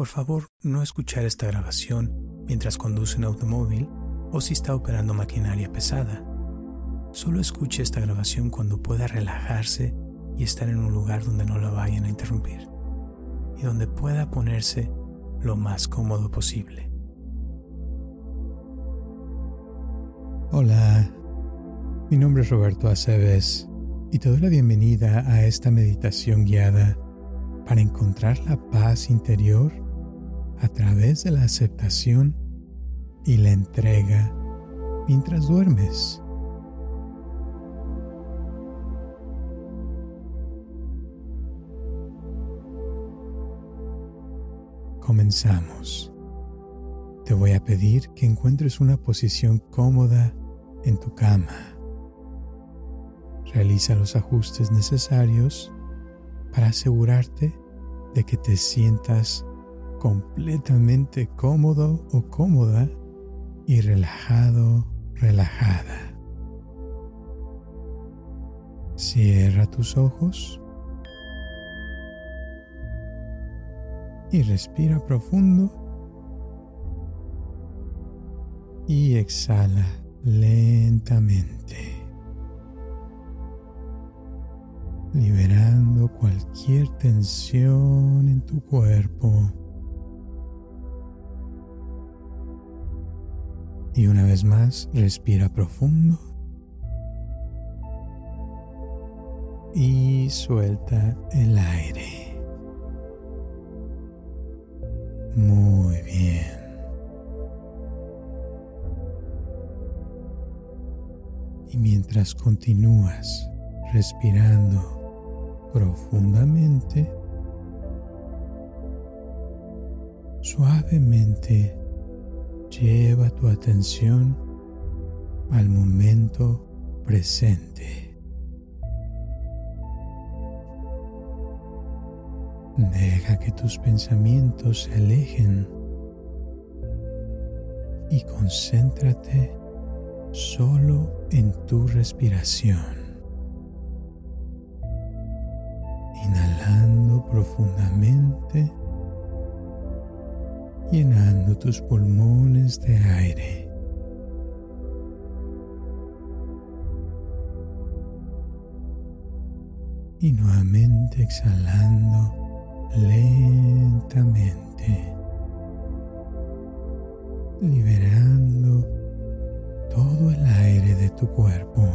por favor no escuchar esta grabación mientras conduce un automóvil o si está operando maquinaria pesada. Solo escuche esta grabación cuando pueda relajarse y estar en un lugar donde no la vayan a interrumpir y donde pueda ponerse lo más cómodo posible. Hola, mi nombre es Roberto Aceves y te doy la bienvenida a esta meditación guiada para encontrar la paz interior a través de la aceptación y la entrega mientras duermes. Comenzamos. Te voy a pedir que encuentres una posición cómoda en tu cama. Realiza los ajustes necesarios para asegurarte de que te sientas completamente cómodo o cómoda y relajado, relajada. Cierra tus ojos y respira profundo y exhala lentamente, liberando cualquier tensión en tu cuerpo. Y una vez más, respira profundo y suelta el aire. Muy bien. Y mientras continúas respirando profundamente, suavemente lleva tu atención al momento presente. Deja que tus pensamientos se alejen y concéntrate solo en tu respiración. Inhalando profundamente, llenando tus pulmones de aire. Y nuevamente exhalando lentamente, liberando todo el aire de tu cuerpo.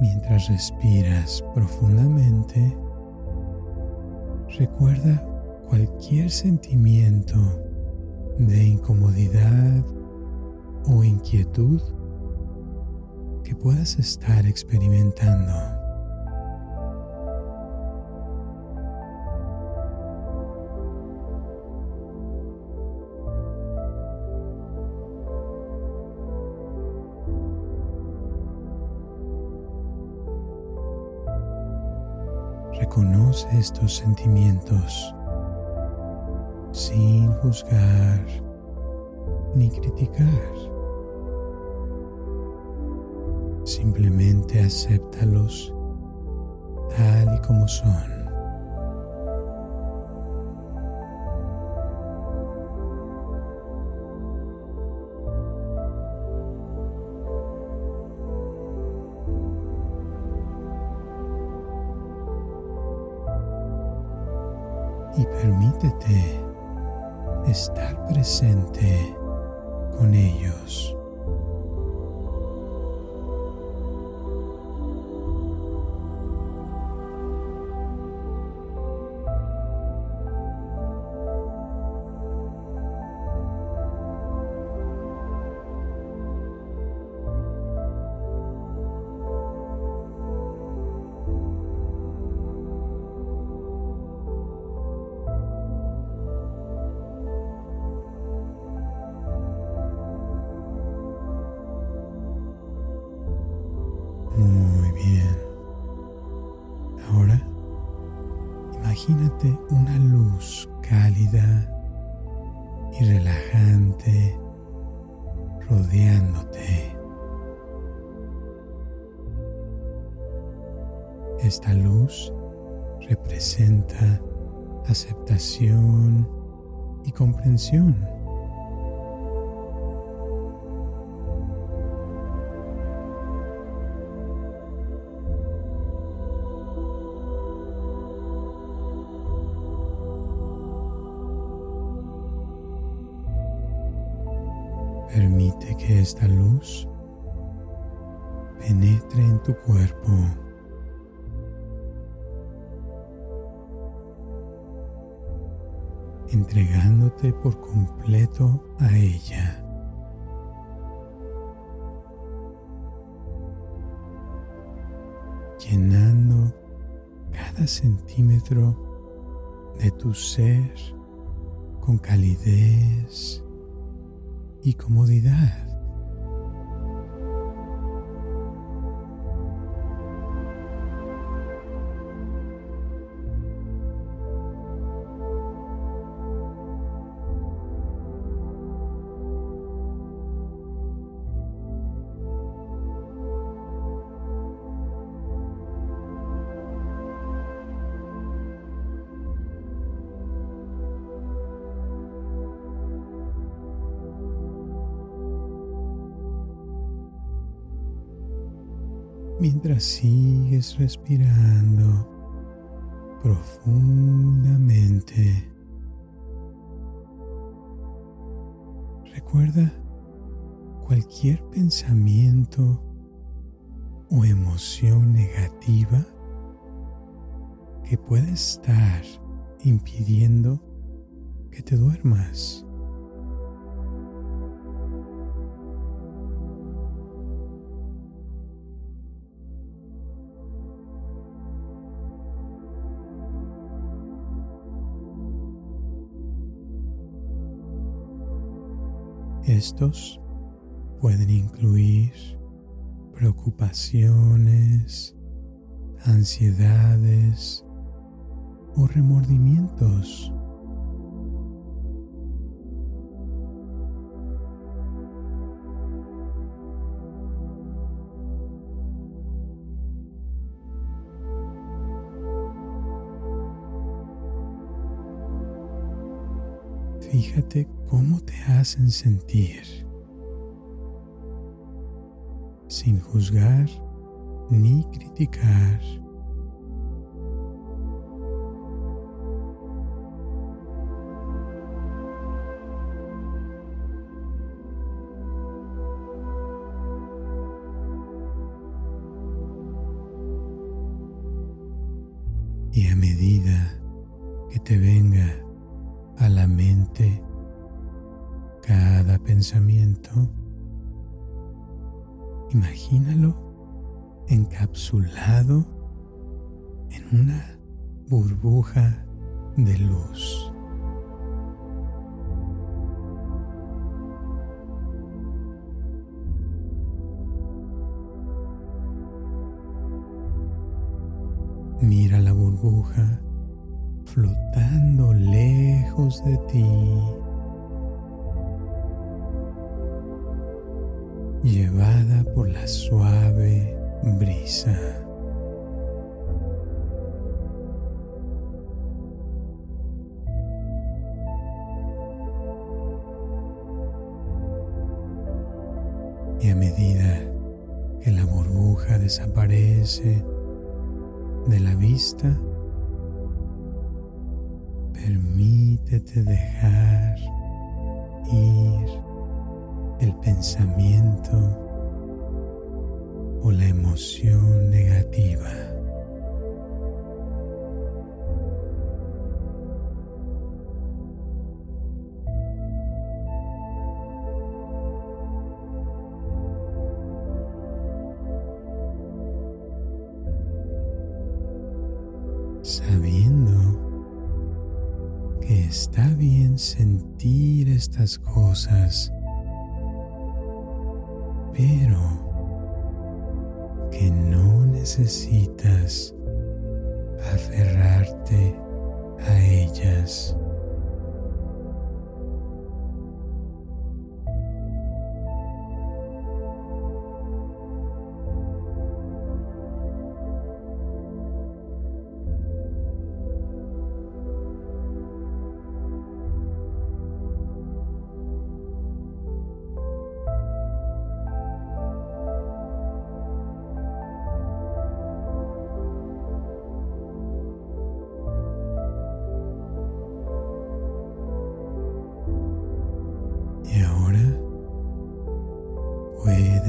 Mientras respiras profundamente, recuerda cualquier sentimiento de incomodidad o inquietud que puedas estar experimentando. Estos sentimientos sin juzgar ni criticar. Simplemente acéptalos tal y como son. Permítete estar presente con ellos. Permite que esta luz penetre en tu cuerpo. Entregándote por completo a ella. llenando cada centímetro de tu ser con calidez y comodidad. Mientras sigues respirando profundamente. Recuerda cualquier pensamiento o emoción negativa que pueda estar impidiendo que te duermas. Estos pueden incluir preocupaciones, ansiedades o remordimientos. Fíjate cómo te hacen sentir, sin juzgar ni criticar. Y a medida que te venga pensamiento. Imagínalo encapsulado en una burbuja de luz.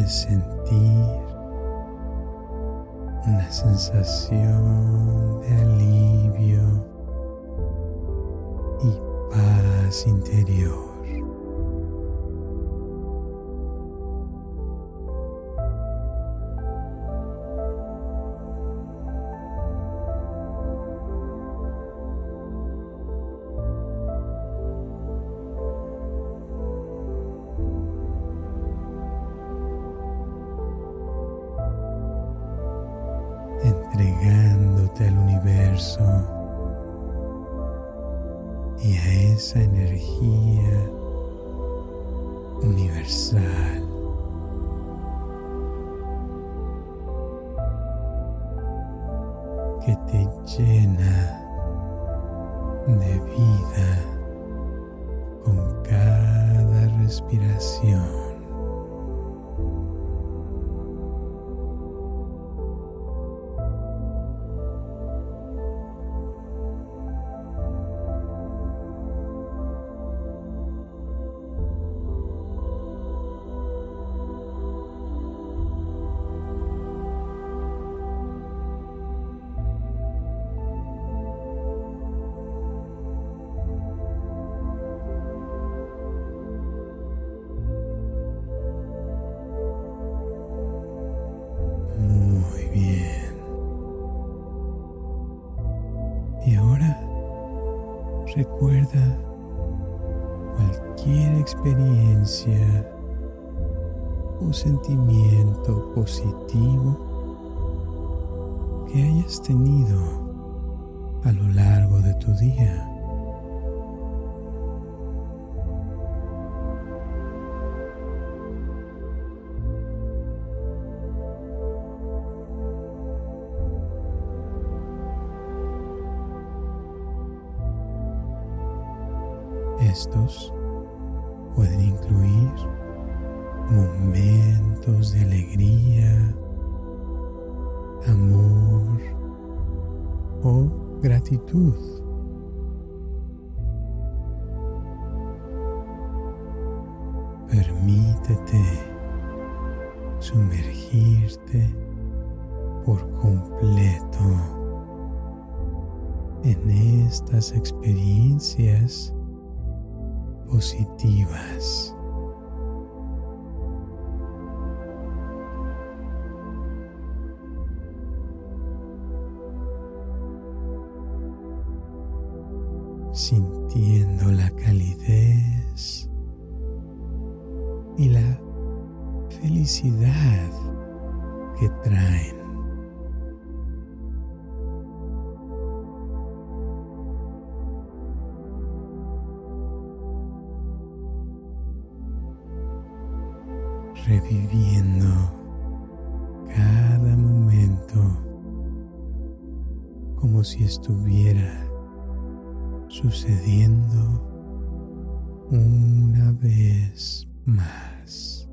Sentir una sensación de alivio y paz interior. O sentimiento positivo que hayas tenido a lo largo de tu día. Estos gratitud. Permítete sumergirte por completo en estas experiencias positivas. Reviviendo cada momento como si estuviera sucediendo una vez más.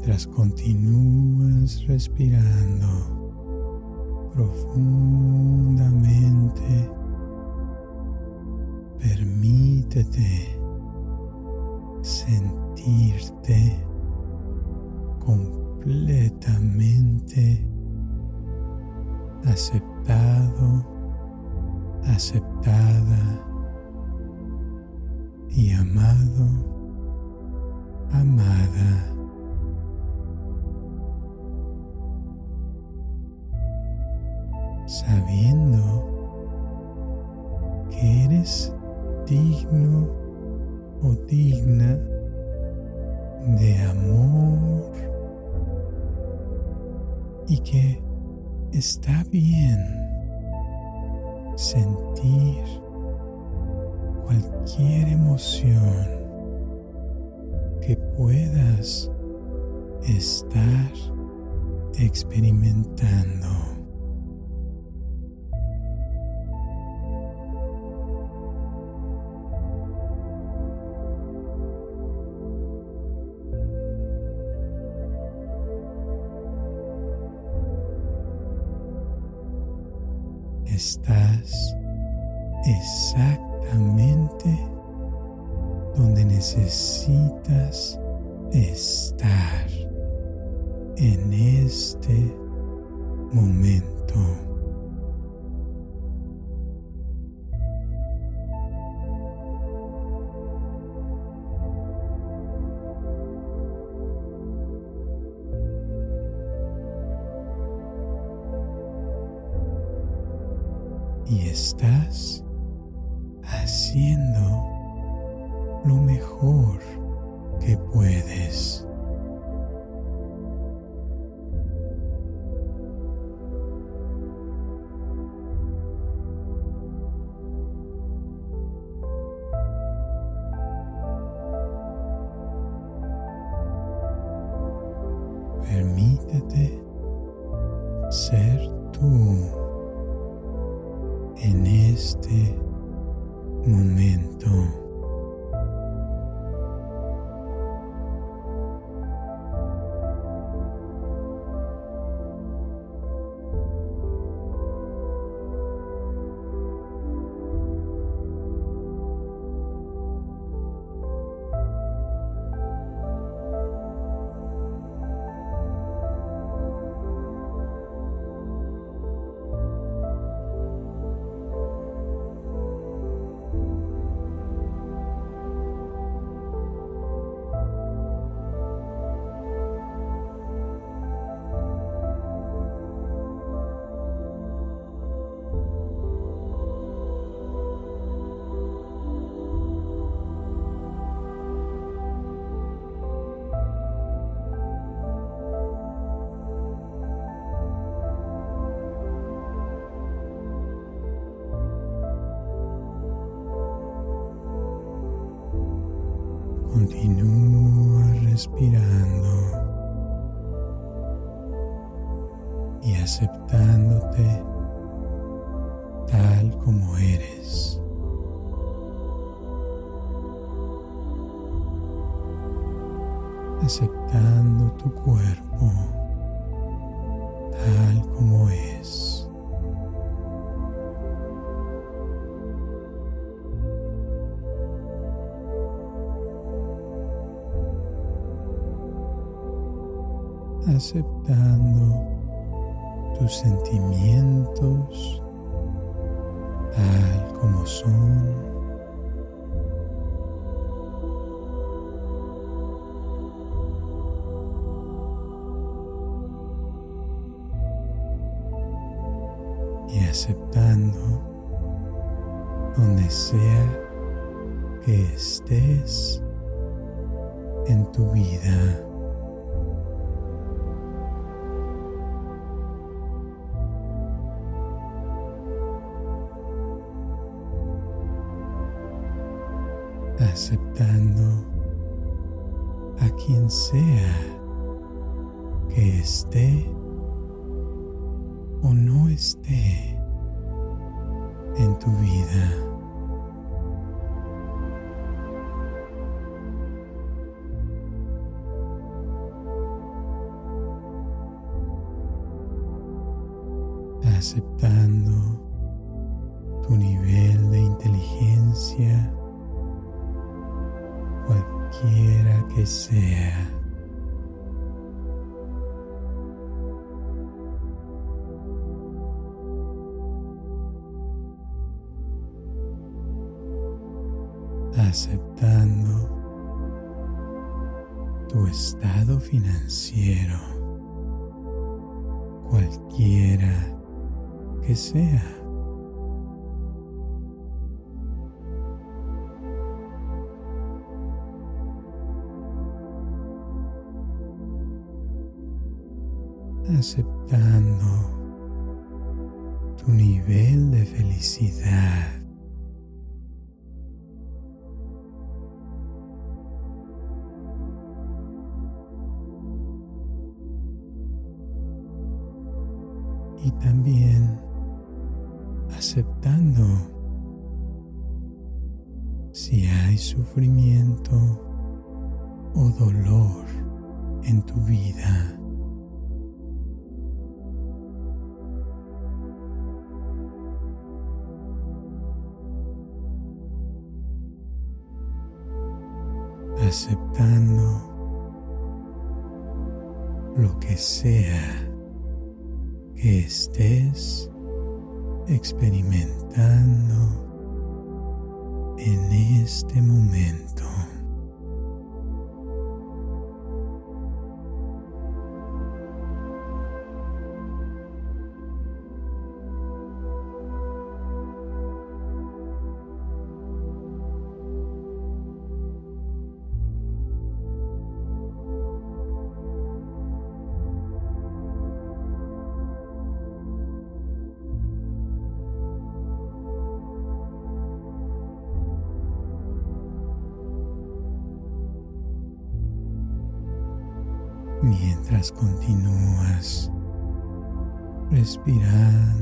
Mientras continúas respirando profundamente. Permítete sentirte completamente aceptado, aceptada y amado, amada. De amor y que está bien sentir cualquier emoción que puedas estar experimentando. Tal como eres. Aceptando tu cuerpo tal como es. aceptando tus sentimientos aceptando a quien sea que esté o no esté en tu vida. Aceptando tu nivel de felicidad. Sufrimiento o dolor en tu vida. aceptando lo que sea que estés experimentando en este momento. Mientras continúas respirando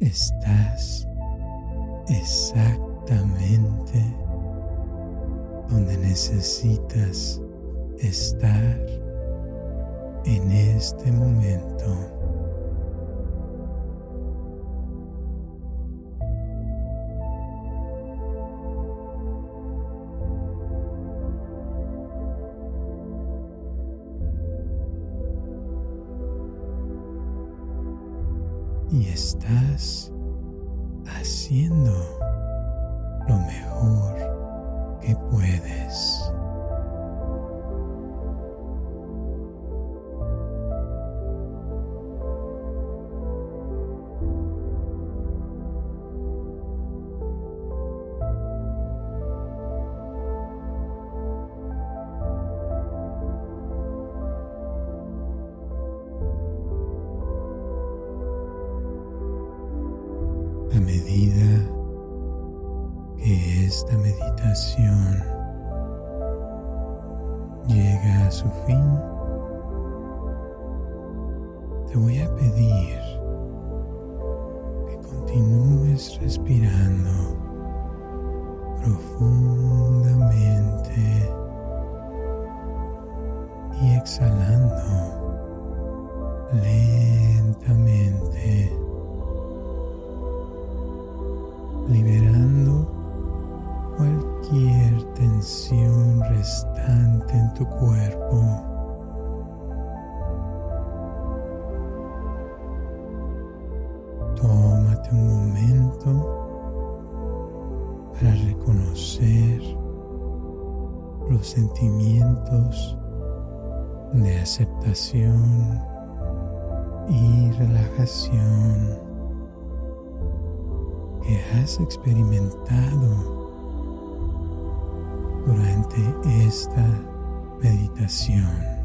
Estás exactamente donde necesitas estar en este momento. Estás haciendo lo mejor que puedes. Aceptación y relajación que has experimentado durante esta meditación.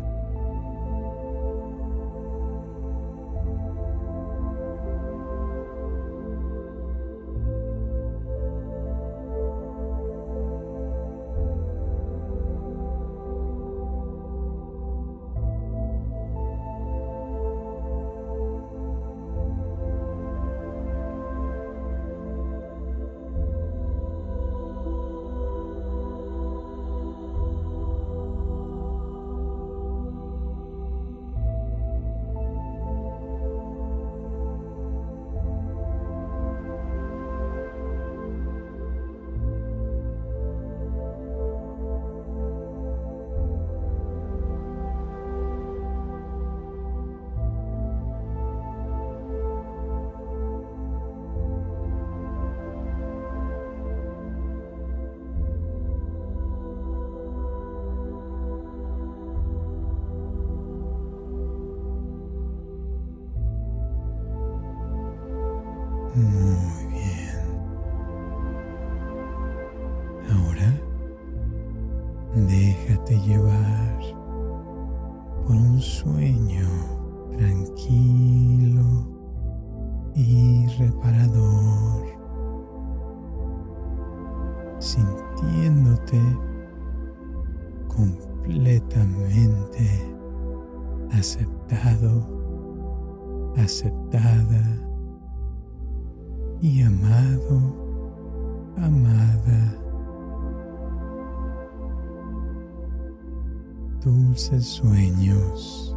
Dulces sueños.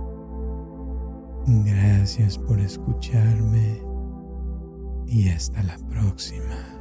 Gracias por escucharme y hasta la próxima.